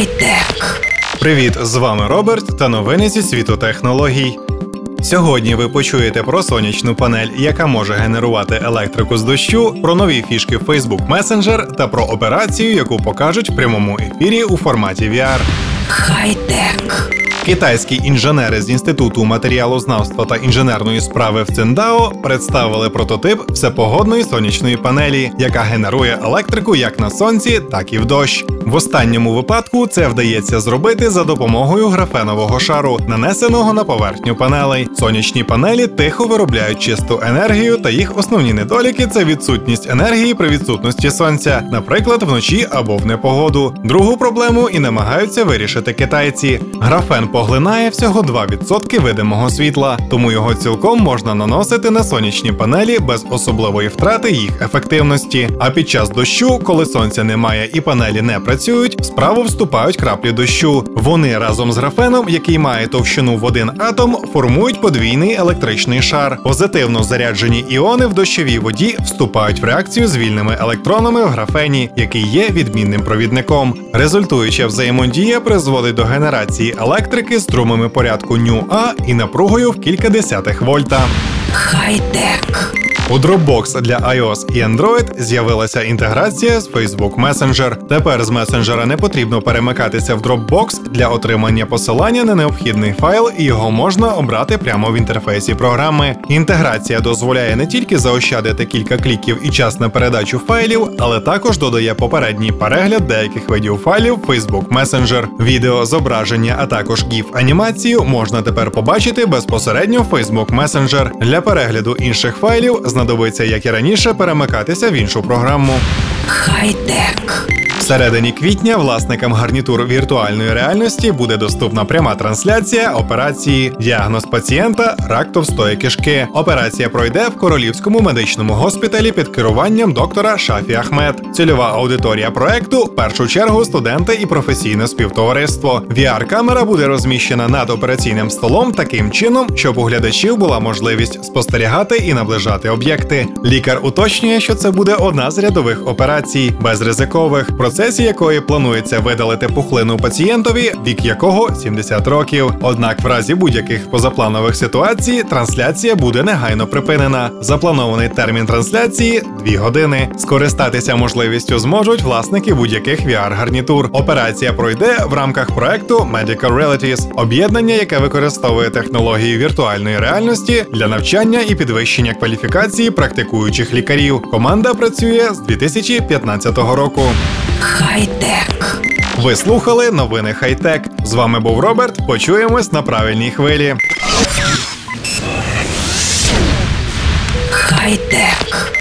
Хай-тек. Привіт, з вами Роберт та новини зі світу технологій. Сьогодні ви почуєте про сонячну панель, яка може генерувати електрику з дощу, про нові фішки Facebook Messenger та про операцію, яку покажуть в прямому ефірі у форматі VR. Хай-тек. Китайські інженери з інституту матеріалознавства та інженерної справи в Циндао представили прототип всепогодної сонячної панелі, яка генерує електрику як на сонці, так і в дощ. В останньому випадку це вдається зробити за допомогою графенового шару, нанесеного на поверхню панелей. Сонячні панелі тихо виробляють чисту енергію, та їх основні недоліки це відсутність енергії при відсутності сонця, наприклад, вночі або в непогоду. Другу проблему і намагаються вирішити китайці. Графен поглинає всього 2% видимого світла, тому його цілком можна наносити на сонячні панелі без особливої втрати їх ефективності. А під час дощу, коли сонця немає і панелі не працюють, справу вступають краплі дощу. Вони разом з графеном, який має товщину в один атом, формують подвійний електричний шар. Позитивно заряджені іони в дощовій воді вступають в реакцію з вільними електронами в графені, який є відмінним провідником. Результуюча взаємодія призводить до генерації електрики струмами порядку ню А і напругою в кілька десятих вольта. Хай-тек. У Dropbox для iOS і Android з'явилася інтеграція з Facebook Messenger. Тепер з месенджера не потрібно перемикатися в Dropbox для отримання посилання на необхідний файл, і його можна обрати прямо в інтерфейсі програми. Інтеграція дозволяє не тільки заощадити кілька кліків і час на передачу файлів, але також додає попередній перегляд деяких видів файлів Facebook Messenger. Відео, зображення, а також gif анімацію можна тепер побачити безпосередньо в Facebook Messenger. Для перегляду інших файлів знадобиться, як і раніше, перемикатися в іншу програму. Хай-тек. Всередині квітня власникам гарнітур віртуальної реальності буде доступна пряма трансляція операції Діагноз пацієнта рак товстої кишки. Операція пройде в королівському медичному госпіталі під керуванням доктора Шафі Ахмед. Цільова аудиторія проекту в першу чергу студенти і професійне співтовариство. VR-камера буде розміщена над операційним столом таким чином, щоб у глядачів була можливість спостерігати і наближати об'єкти. Лікар уточнює, що це буде одна з рядових операцій, безризикових, в процесі якої планується видалити пухлину пацієнтові, вік якого 70 років. Однак, в разі будь-яких позапланових ситуацій трансляція буде негайно припинена. Запланований термін трансляції 2 години. Скористатися можливістю зможуть власники будь-яких VR-гарнітур. Операція пройде в рамках проекту Medical Realities, об'єднання, яке використовує технології віртуальної реальності для навчання і підвищення кваліфікації практикуючих лікарів. Команда працює з 2015 року. Хай-тек. Ви слухали новини Хайтек. З вами був Роберт. Почуємось на правильній хвилі. Хай-тек.